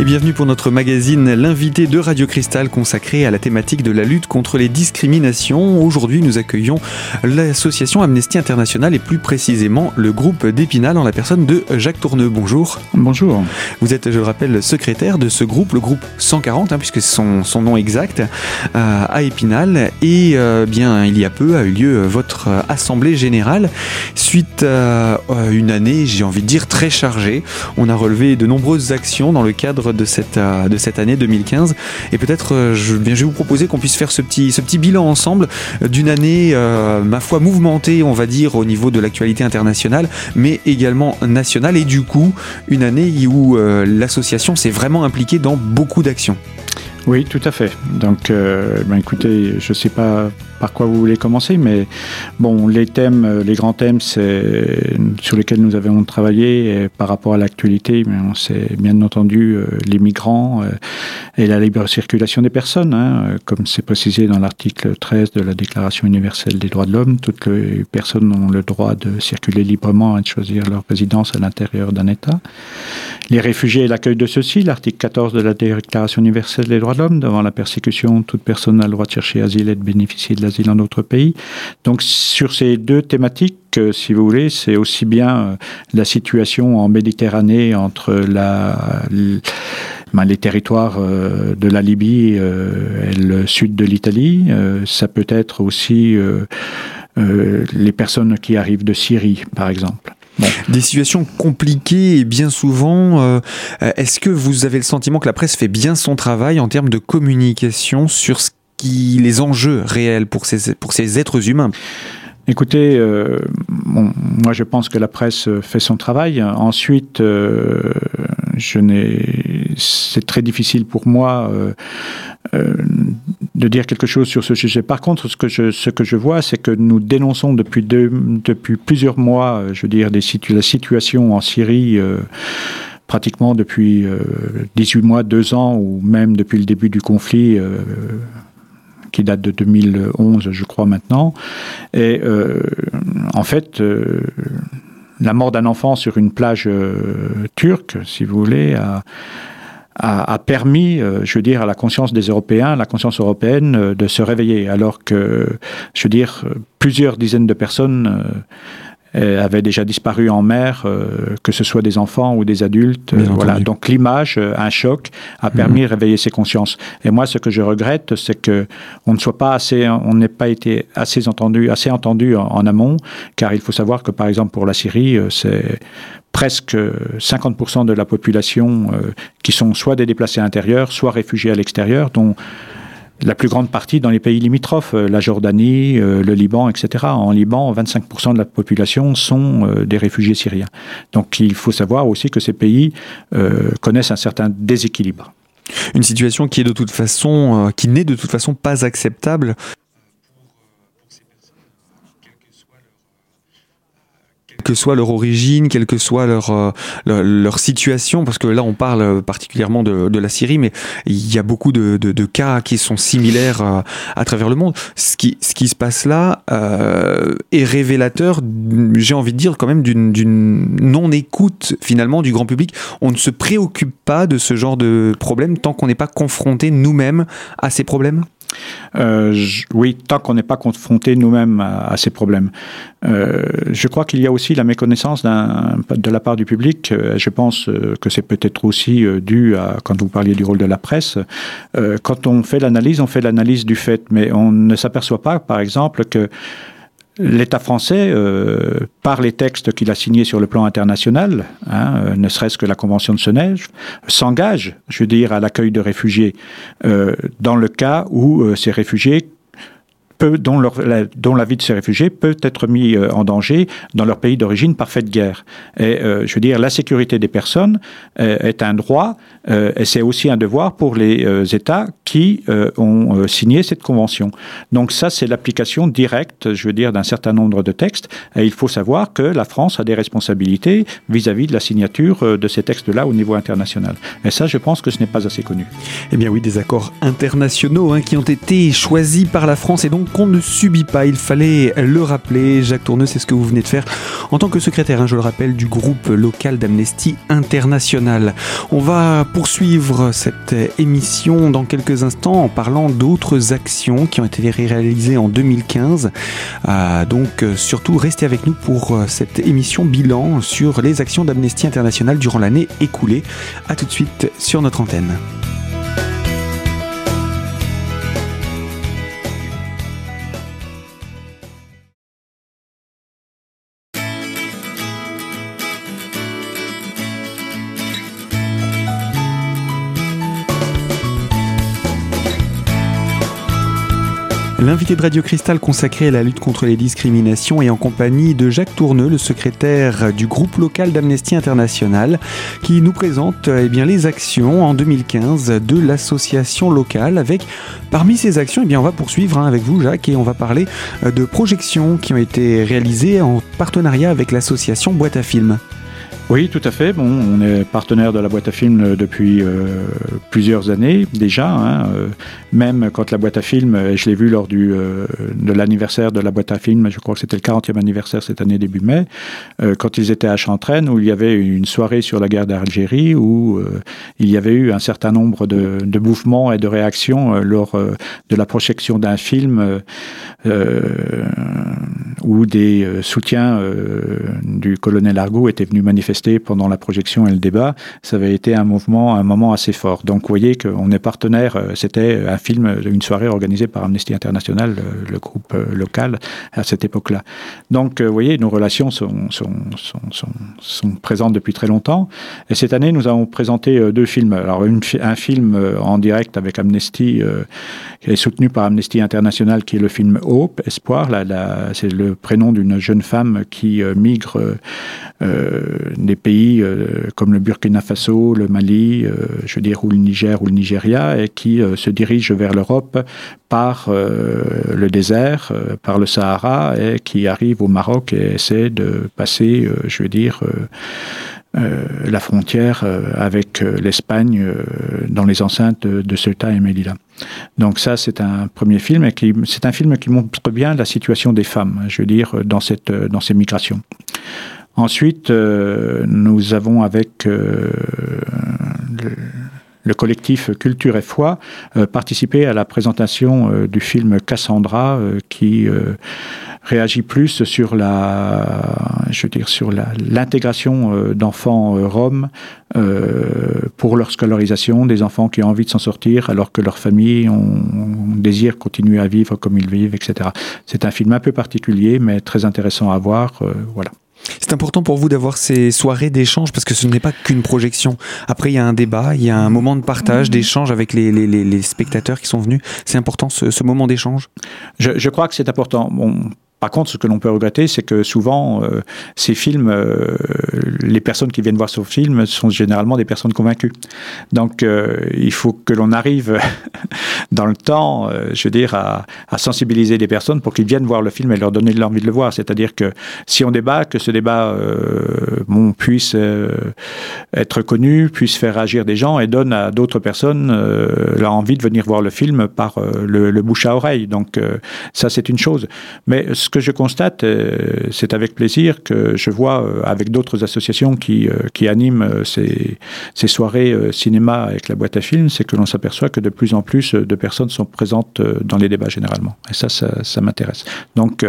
Et bienvenue pour notre magazine L'invité de Radio Cristal consacré à la thématique de la lutte contre les discriminations. Aujourd'hui, nous accueillons l'association Amnesty International et plus précisément le groupe d'Épinal en la personne de Jacques Tourneux. Bonjour. Bonjour. Vous êtes, je le rappelle, secrétaire de ce groupe, le groupe 140, hein, puisque c'est son, son, nom exact, euh, à Épinal. Et euh, bien, il y a peu a eu lieu votre assemblée générale suite à une année, j'ai envie de dire, très chargée. On a relevé de nombreuses actions dans le cadre de cette, euh, de cette année 2015. Et peut-être, euh, je, je vais vous proposer qu'on puisse faire ce petit, ce petit bilan ensemble d'une année, euh, ma foi, mouvementée, on va dire, au niveau de l'actualité internationale, mais également nationale. Et du coup, une année où l'association s'est vraiment impliquée dans beaucoup d'actions. Oui, tout à fait. Donc, euh, ben écoutez, je ne sais pas par quoi vous voulez commencer, mais bon, les thèmes, euh, les grands thèmes sur lesquels nous avons travaillé par rapport à l'actualité, c'est bien entendu euh, les migrants et la libre circulation des personnes, hein, comme c'est précisé dans l'article 13 de la Déclaration universelle des droits de l'homme. Toutes les personnes ont le droit de circuler librement et de choisir leur résidence à l'intérieur d'un État. Les réfugiés et l'accueil de ceux-ci, l'article 14 de la Déclaration universelle des droits de l'homme, devant la persécution, toute personne a le droit de chercher asile et de bénéficier de l'asile en notre pays. Donc sur ces deux thématiques, euh, si vous voulez, c'est aussi bien euh, la situation en Méditerranée entre ben, les territoires euh, de la Libye et le sud de l'Italie. Ça peut être aussi les personnes qui arrivent de Syrie, par exemple. Des situations compliquées et bien souvent, est-ce que vous avez le sentiment que la presse fait bien son travail en termes de communication sur ce qui, les enjeux réels pour ces, pour ces êtres humains Écoutez, euh, moi je pense que la presse fait son travail. Ensuite, euh, je n'ai, c'est très difficile pour moi de dire quelque chose sur ce sujet. Par contre, ce que je, ce que je vois, c'est que nous dénonçons depuis, depuis plusieurs mois, je veux dire, la situation en Syrie. Euh, pratiquement depuis 18 euh, mois, 2 ans, ou même depuis le début du conflit, euh, qui date de 2011, je crois maintenant. Et en fait, la mort d'un enfant sur une plage turque, si vous voulez, a, permis, euh, je veux dire, à la conscience des Européens, la conscience européenne, euh, de se réveiller, alors que, je veux dire, plusieurs dizaines de personnes euh, euh, avaient déjà disparu en mer, euh, que ce soit des enfants ou des adultes. voilà. Donc l'image, euh, un choc, a permis de réveiller ces consciences. Et moi, ce que je regrette, c'est que on ne soit pas assez, on n'ait pas été assez entendu, assez entendu en, amont, car il faut savoir que par exemple pour la Syrie, c'est presque 50% de la population qui sont soit des déplacés intérieurs, soit réfugiés à l'extérieur, dont la plus grande partie dans les pays limitrophes, euh, la Jordanie, euh, le Liban, etc. En Liban, 25% de la population sont euh, des réfugiés syriens. Donc il faut savoir aussi que ces pays connaissent un certain déséquilibre. Une situation qui est de toute façon, qui n'est de toute façon pas acceptable que soit leur origine, quelle que soit leur, euh, leur, situation, parce que là on parle particulièrement de, la Syrie, mais il y a beaucoup de, de, cas qui sont similaires à, euh, à, travers le monde. Ce qui, ce qui se passe là euh, est révélateur, j'ai envie de dire quand même, d'une non-écoute finalement du grand public. On ne se préoccupe pas de ce genre de problème tant qu'on n'est pas confronté nous-mêmes à ces problèmes? Euh, oui, tant qu'on n'est pas confronté nous-mêmes à, ces problèmes. Euh, je crois qu'il y a aussi la méconnaissance de la part du public. Euh, je pense que c'est peut-être aussi dû à, quand vous parliez du rôle de la presse, quand on fait l'analyse, on fait l'analyse du fait, mais on ne s'aperçoit pas, par exemple, que L'État français, euh, par les textes qu'il a signés sur le plan international, hein, euh, ne serait-ce que la Convention de Genève, s'engage, je veux dire, à l'accueil de réfugiés euh, dans le cas où ces réfugiés dont, la, dont, la, vie de ces réfugiés peut être mis euh, en danger dans leur pays d'origine par fait de guerre. Et euh, je veux dire, la sécurité des personnes euh, est un droit et c'est aussi un devoir pour les États qui ont signé cette convention. Donc ça, c'est l'application directe, je veux dire, d'un certain nombre de textes. Et il faut savoir que la France a des responsabilités vis-à-vis de la signature de ces textes-là au niveau international. Et ça, je pense que ce n'est pas assez connu. Eh bien oui, des accords internationaux hein, qui ont été choisis par la France et donc qu'on ne subit pas. Il fallait le rappeler. Jacques Tourneux, c'est ce que vous venez de faire en tant que secrétaire, hein, je le rappelle, du groupe local d'Amnesty International. On va poursuivre cette émission dans quelques instants en parlant d'autres actions qui ont été réalisées en 2015. Euh, donc euh, surtout restez avec nous pour euh, cette émission bilan sur les actions d'Amnesty International durant l'année écoulée. A tout de suite sur notre antenne. L'invité de Radio Cristal consacré à la lutte contre les discriminations est en compagnie de Jacques Tourneux, le secrétaire du groupe local d'Amnesty International, qui nous présente eh les actions en 2015 de l'association locale. Avec parmi ces actions, eh on va poursuivre hein, avec vous, Jacques, et on va parler euh, de projections qui ont été réalisées en partenariat avec l'association Boîte à Films. Oui, tout à fait. Bon, on est partenaire de la boîte à films depuis euh, plusieurs années déjà. Hein, euh, même quand la boîte à films, je l'ai vu lors du, euh, de l'anniversaire de la boîte à films, je crois que c'était le 40e anniversaire cette année début mai, quand ils étaient à Chantraine, où il y avait une soirée sur la guerre d'Algérie, où il y avait eu un certain nombre de, de mouvements et de réactions lors de la projection d'un film où des soutiens du colonel Argot étaient venus manifester pendant la projection et le débat, ça avait été un mouvement, un moment assez fort. Donc vous voyez qu'on est partenaire, euh, c'était un film, une soirée organisée par Amnesty International, le, groupe euh, local, à cette époque-là. Donc euh, vous voyez, nos relations sont, présentes depuis très longtemps. Et cette année, nous avons présenté deux films. Alors un film en direct avec Amnesty, qui est soutenu par Amnesty International, qui est le film Hope, Espoir. c'est le prénom d'une jeune femme qui migre des pays euh, comme le Burkina Faso, le Mali, euh, je veux dire, ou le Niger ou le Nigeria, et qui euh, se dirigent vers l'Europe par le désert, par le Sahara, et qui arrivent au Maroc et essaient de passer, je veux dire, la frontière avec l'Espagne dans les enceintes de Ceuta et Melilla. Donc ça, c'est un premier film et c'est un film qui montre bien la situation des femmes, je veux dire, dans cette dans ces migrations. Ensuite, euh, nous avons avec euh, le, collectif Culture et Foi euh, participé à la présentation du film Cassandra qui réagit plus sur la, je veux dire, sur l'intégration d'enfants roms pour leur scolarisation, des enfants qui ont envie de s'en sortir alors que leur famille ont, désire continuer à vivre comme ils vivent, etc. C'est un film un peu particulier, mais très intéressant à voir. voilà. C'est important pour vous d'avoir ces soirées d'échange parce que ce n'est pas qu'une projection. Après, il y a un débat, il y a un moment de partage, d'échange avec les, les, les, spectateurs qui sont venus. C'est important ce, ce moment d'échange? Je, je, crois que c'est important. Bon, par contre, ce que l'on peut regretter, c'est que souvent, euh, ces films, euh, les personnes qui viennent voir ce film sont généralement des personnes convaincues. Donc, euh, il faut que l'on arrive dans le temps, je veux dire, à, à, sensibiliser les personnes pour qu'ils viennent voir le film et leur donner l'envie de le voir. C'est-à-dire que si on débat, que ce débat bon, puisse être connu, puisse faire réagir des gens et donne à d'autres personnes l'envie de venir voir le film par le, le, bouche à oreille. Donc, ça, c'est une chose. Mais que je constate, euh, c'est avec plaisir que je vois euh, avec d'autres associations qui, euh, qui animent ces, ces soirées cinéma avec la boîte à films, c'est que l'on s'aperçoit que de plus en plus de personnes sont présentes dans les débats généralement. Et ça, ça, ça m'intéresse. Donc,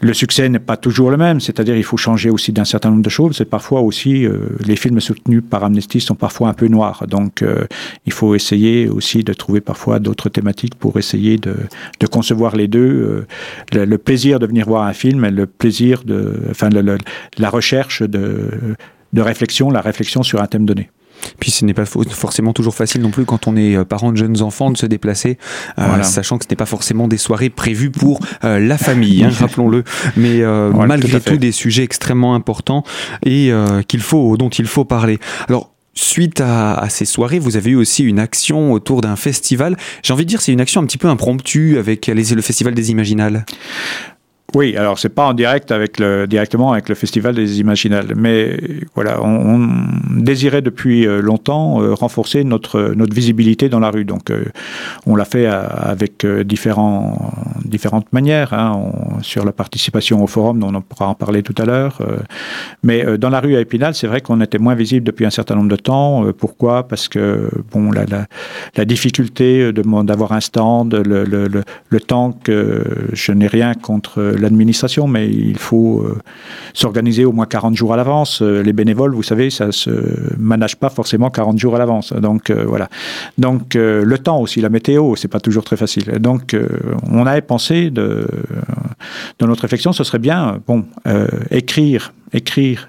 le succès n'est pas toujours le même, c'est-à-dire il faut changer aussi d'un certain nombre de choses. C'est parfois aussi euh, les films soutenus par Amnesty sont parfois un peu noirs, donc euh, il faut essayer aussi de trouver parfois d'autres thématiques pour essayer de, de concevoir les deux, euh, le, plaisir de venir voir un film et le plaisir de, enfin la recherche de, de réflexion, la réflexion sur un thème donné. Puis ce n'est pas forcément toujours facile non plus quand on est euh, parent de jeunes enfants de se déplacer, euh, sachant que ce n'est pas forcément des soirées prévues pour euh, la famille, hein, rappelons-le. Mais malgré tout, des sujets extrêmement importants et qu'il faut, dont il faut parler. Alors Suite à, ces soirées, vous avez eu aussi une action autour d'un festival. J'ai envie de dire, c'est une action un petit peu impromptue avec les, le Festival des Imaginales. Oui, alors c'est pas en direct avec le, directement avec le Festival des Imaginales, mais voilà, on, désirait depuis euh, longtemps euh, renforcer notre notre visibilité dans la rue. Donc, euh, on l'a fait avec différents différentes manières. Hein, sur la participation au forum, on pourra en parler tout à l'heure. mais dans la rue à Épinal, c'est vrai qu'on était moins visible depuis un certain nombre de temps. pourquoi? Parce que bon, la, la, la difficulté d'avoir un stand, le, le, le, le, temps que je n'ai rien contre l'administration, mais il faut s'organiser au moins 40 jours à l'avance. les bénévoles, vous savez, ça se manage pas forcément 40 jours à l'avance. Donc voilà. Donc le temps aussi, la météo, c'est pas toujours très facile. Donc, euh, on avait pensé de, dans notre réflexion, ce serait bien, bon, euh, écrire, écrire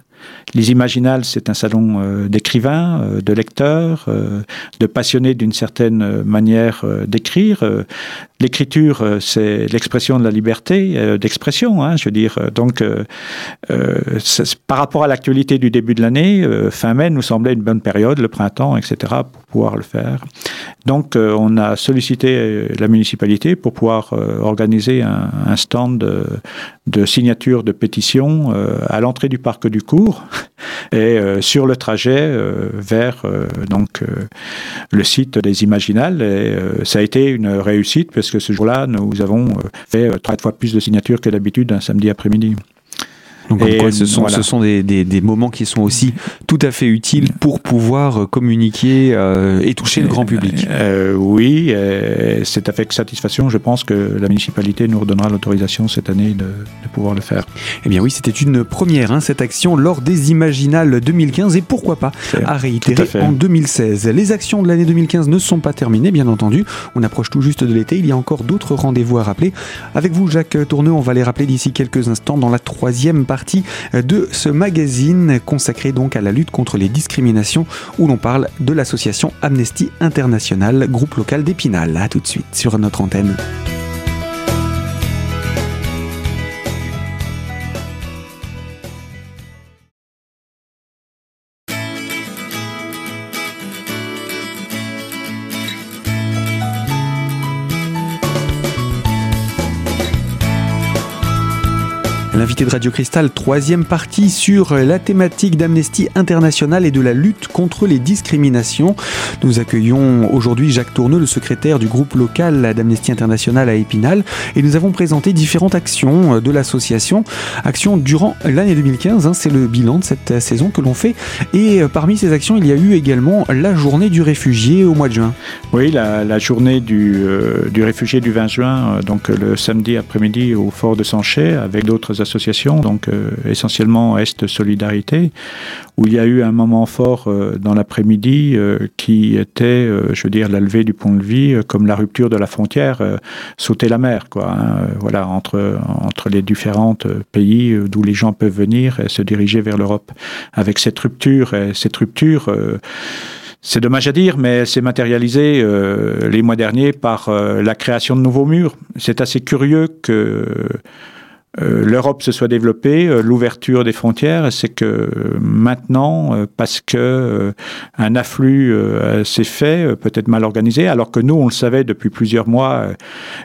les Imaginales, c'est un salon euh, d'écrivains, euh, de lecteurs, euh, de passionnés d'une certaine manière d'écrire. L'écriture, c'est l'expression de la liberté d'expression, hein, je veux dire. Donc, par rapport à l'actualité du début de l'année, fin mai nous semblait une bonne période, le printemps, etc., pouvoir le faire. Donc, on a sollicité la municipalité pour pouvoir organiser un, stand de, signature de pétition à l'entrée du parc du Cours et euh, sur le trajet euh, vers euh, donc le site des Imaginales. Et ça a été une réussite parce que ce jour-là, nous avons fait trois fois plus de signatures que d'habitude un samedi après-midi. Donc, ce sont, ce sont des, des, moments qui sont aussi tout à fait utiles pour pouvoir communiquer euh, et toucher le grand public. Euh, oui, c'est avec satisfaction, je pense que la municipalité nous redonnera l'autorisation cette année de, de, pouvoir le faire. Eh bien oui, c'était une première, hein, cette action, lors des Imaginales 2015 et pourquoi pas à réitérer en 2016. Les actions de l'année 2015 ne sont pas terminées, bien entendu. On approche tout juste de l'été, il y a encore d'autres rendez-vous à rappeler. Avec vous, Jacques Tourneux, on va les rappeler d'ici quelques instants dans la troisième partie de ce magazine consacré donc à la lutte contre les discriminations où l'on parle de l'association Amnesty International, groupe local d'Épinal. A tout de suite sur notre antenne. L'invité de Radio Cristal, troisième partie sur la thématique d'Amnesty International et de la lutte contre les discriminations. Nous accueillons aujourd'hui Jacques Tourneux, le secrétaire du groupe local d'Amnesty International à Épinal, et nous avons présenté différentes actions de l'association. Actions durant l'année 2015, hein, c'est le bilan de cette saison que l'on fait. Et parmi ces actions, il y a eu également la journée du réfugié au mois de juin. Oui, la, journée du, euh, du, réfugié du 20 juin, euh, donc le samedi après-midi au fort de Sanchet, avec d'autres associations donc euh, essentiellement Est Solidarité, où il y a eu un moment fort euh, dans l'après-midi euh, qui était, je veux dire, la levée du pont-levis, comme la rupture de la frontière, sauter la mer, quoi. Hein, voilà, entre, entre les différents pays d'où les gens peuvent venir et se diriger vers l'Europe. Avec cette rupture, et cette rupture, c'est dommage à dire, mais c'est matérialisé les mois derniers par la création de nouveaux murs. C'est assez curieux que euh, l'Europe se soit développée, euh, l'ouverture des frontières, c'est que maintenant, euh, parce que un afflux s'est fait, peut-être mal organisé, alors que nous, on le savait depuis plusieurs mois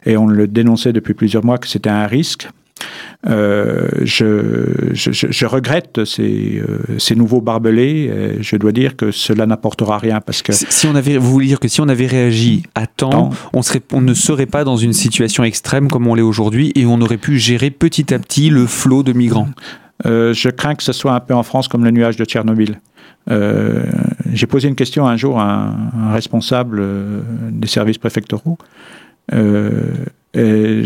et on le dénonçait depuis plusieurs mois que c'était un risque. Euh, je, je, je, regrette ces, euh, ces, nouveaux barbelés. je dois dire que cela n'apportera rien parce que si on avait, vous voulez dire que si on avait réagi à temps, on, serait, on ne serait pas dans une situation extrême comme on l'est aujourd'hui et on aurait pu gérer petit à petit le flot de migrants. Euh, je crains que ce soit un peu en France comme le nuage de Tchernobyl. J'ai posé une question un jour à un, un responsable des services préfectoraux. Euh, d'un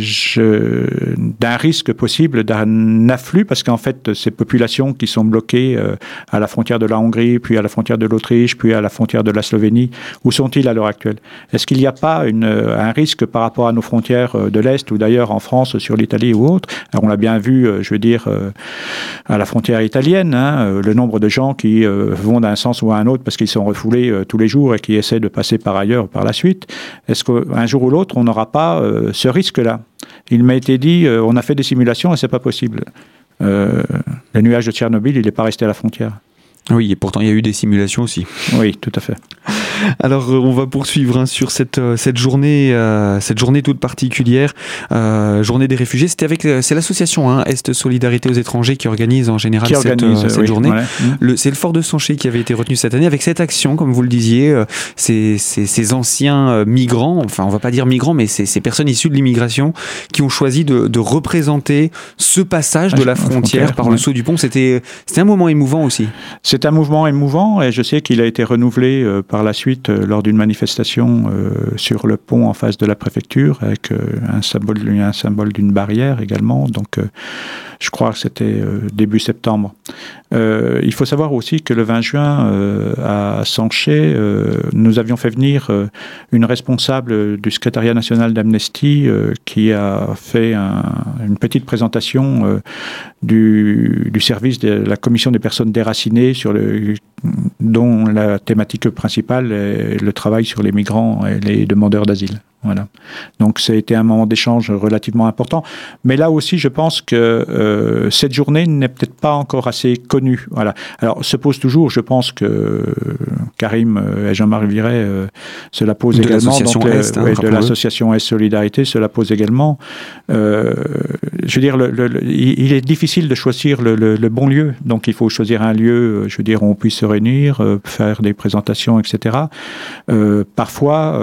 risque possible d'un afflux, parce qu'en fait, ces populations qui sont bloquées euh, à la frontière de la Hongrie, puis à la frontière de l'Autriche, puis à la frontière de la Slovénie, où sont-ils à l'heure actuelle? Est-ce qu'il n'y a pas euh, un risque par rapport à nos frontières euh, de l'Est, ou d'ailleurs en France, sur l'Italie ou autre? On l'a bien vu, je veux dire, à la frontière italienne, hein, le nombre de gens qui vont d'un sens ou à un autre parce qu'ils sont refoulés tous les jours et qui essaient de passer par ailleurs par la suite. Est-ce qu'un jour ou l'autre, on n'aura pas ce risque? Risque-là. Il m'a été dit, euh, on a fait des simulations et c'est pas possible. Euh, le nuage de Tchernobyl, il n'est pas resté à la frontière. Oui, et pourtant il y a eu des simulations aussi. Oui, tout à fait. Alors, on va poursuivre hein, sur cette, cette, journée, cette journée toute particulière, journée des réfugiés. C'était avec, c'est l'association hein, Est Solidarité aux étrangers qui organise en général cette, journée. c'est le fort de Sanché qui avait été retenu cette année avec cette action, comme vous le disiez, ces, ces, anciens migrants, enfin, on va pas dire migrants, mais ces, ces personnes issues de l'immigration qui ont choisi de, de représenter ce passage de la frontière, par le saut du pont. C'était un moment émouvant aussi. C'est un mouvement émouvant et je sais qu'il a été renouvelé euh, par la suite euh, lors d'une manifestation euh, sur le pont en face de la préfecture avec un symbole, un symbole d'une barrière également. Donc je crois que c'était début septembre. il faut savoir aussi que le 20 juin à Sanché, nous avions fait venir une responsable du secrétariat national d'Amnesty qui a fait une petite présentation du, du, service de la commission des personnes déracinées sur le, dont la thématique principale est le travail sur les migrants et les demandeurs d'asile. Voilà. Donc ça a été un moment d'échange relativement important. Mais là aussi, je pense que euh, cette journée n'est peut-être pas encore assez connue. Voilà. Alors se pose toujours, je pense que Karim euh, et Jean-Marie Viret, euh, cela pose de également. Donc, Est, hein, de l'association S Solidarité, cela pose également. je veux dire, le, le, il est difficile de choisir le, bon lieu. Donc il faut choisir un lieu, je veux dire, où on puisse se réunir, faire des présentations, etc. parfois,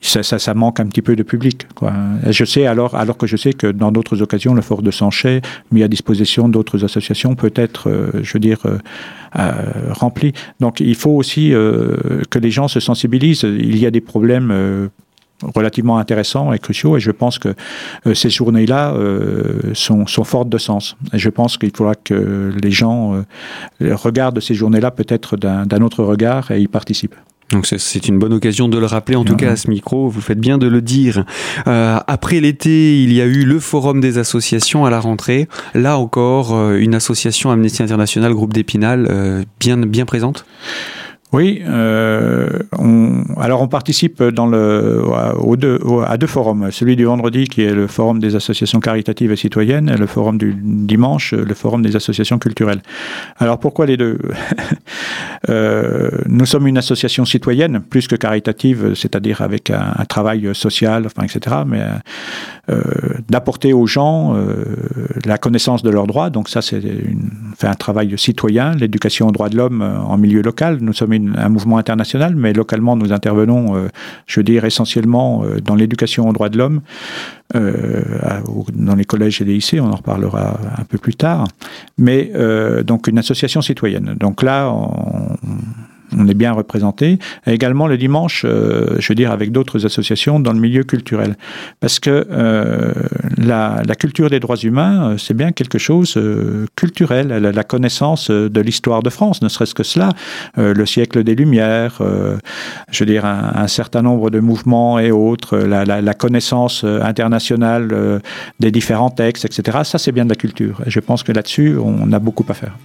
ça, ça, manque un petit peu de public. Quoi. je sais alors, alors que je sais que dans d'autres occasions, le Fort de Sanchez, mis à disposition d'autres associations, peut être, euh, je veux dire, euh, euh, rempli. Donc il faut aussi que les gens se sensibilisent. Il y a des problèmes relativement intéressants et cruciaux. Et je pense que ces journées-là sont, sont, fortes de sens. Et je pense qu'il faudra que les gens regardent ces journées-là peut-être d'un autre regard et y participent. Donc c'est une bonne occasion de le rappeler, en tout cas à ce micro, vous faites bien de le dire. Euh, après l'été, il y a eu le forum des associations à la rentrée. Là encore, euh, une association Amnesty International, groupe d'Épinal, euh, bien, bien présente? Oui, euh, on, alors on participe dans le, aux deux, à deux forums. Celui du vendredi qui est le forum des associations caritatives et citoyennes, et le forum du dimanche, le forum des associations culturelles. Alors pourquoi les deux? Euh, Nous sommes une association citoyenne, plus que caritative, c'est-à-dire avec un, travail social, enfin, etc. Mais euh, d'apporter aux gens euh, la connaissance de leurs droits. Donc ça, c'est fait un travail citoyen, l'éducation aux droits de l'homme euh, en milieu local. Nous sommes un mouvement international, mais localement, nous intervenons, euh, je veux dire, essentiellement euh, dans l'éducation aux droits de l'homme, euh, dans les collèges et les lycées, on en reparlera un peu plus tard. Mais donc une association citoyenne. Donc là, on, on est bien représenté. également le dimanche, euh, je veux dire, avec d'autres associations dans le milieu culturel. Parce que euh, la, culture des droits humains, euh, c'est bien quelque chose culturel, la, connaissance de l'histoire de France, ne serait-ce que cela, le siècle des Lumières, je veux dire, un, certain nombre de mouvements et autres, la, la connaissance internationale des différents textes, etc. Ça, c'est bien de la culture. Et je pense que là-dessus, on a beaucoup à faire.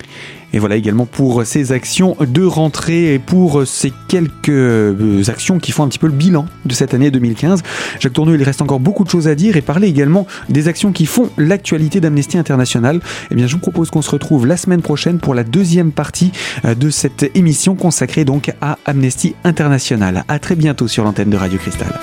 Et voilà également pour ces actions de rentrée et pour ces quelques actions qui font un petit peu le bilan de cette année 2015. Jacques Tourneau, il reste encore beaucoup de choses à dire et parler également des actions qui font l'actualité d'Amnesty International. Eh bien, je vous propose qu'on se retrouve la semaine prochaine pour la deuxième partie euh, de cette émission consacrée donc à Amnesty International. À très bientôt sur l'antenne de Radio Cristal.